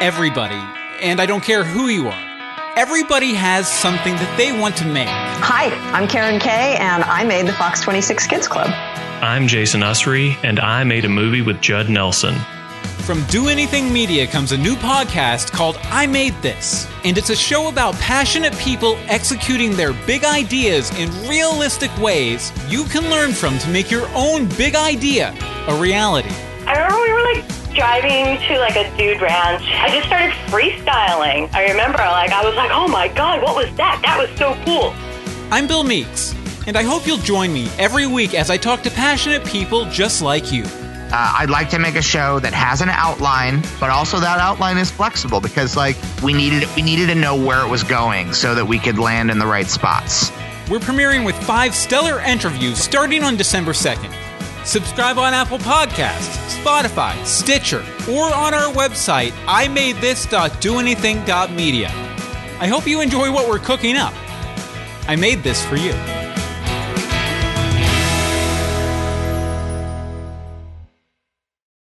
everybody, and I don't care who you are, everybody has something that they want to make. Hi, I'm Karen Kay, and I made the Fox 26 Kids Club. I'm Jason Usry, and I made a movie with Judd Nelson. From Do Anything Media comes a new podcast called I Made This, and it's a show about passionate people executing their big ideas in realistic ways you can learn from to make your own big idea a reality. Driving to like a dude ranch. I just started freestyling. I remember like I was like, "Oh my god, what was that? That was so cool." I'm Bill Meeks, and I hope you'll join me every week as I talk to passionate people just like you. Uh, I'd like to make a show that has an outline, but also that outline is flexible because, like, we needed we needed to know where it was going so that we could land in the right spots. We're premiering with five stellar interviews starting on December 2nd. Subscribe on Apple Podcasts, Spotify, Stitcher, or on our website, imadethis.doanything.media. I hope you enjoy what we're cooking up. I made this for you.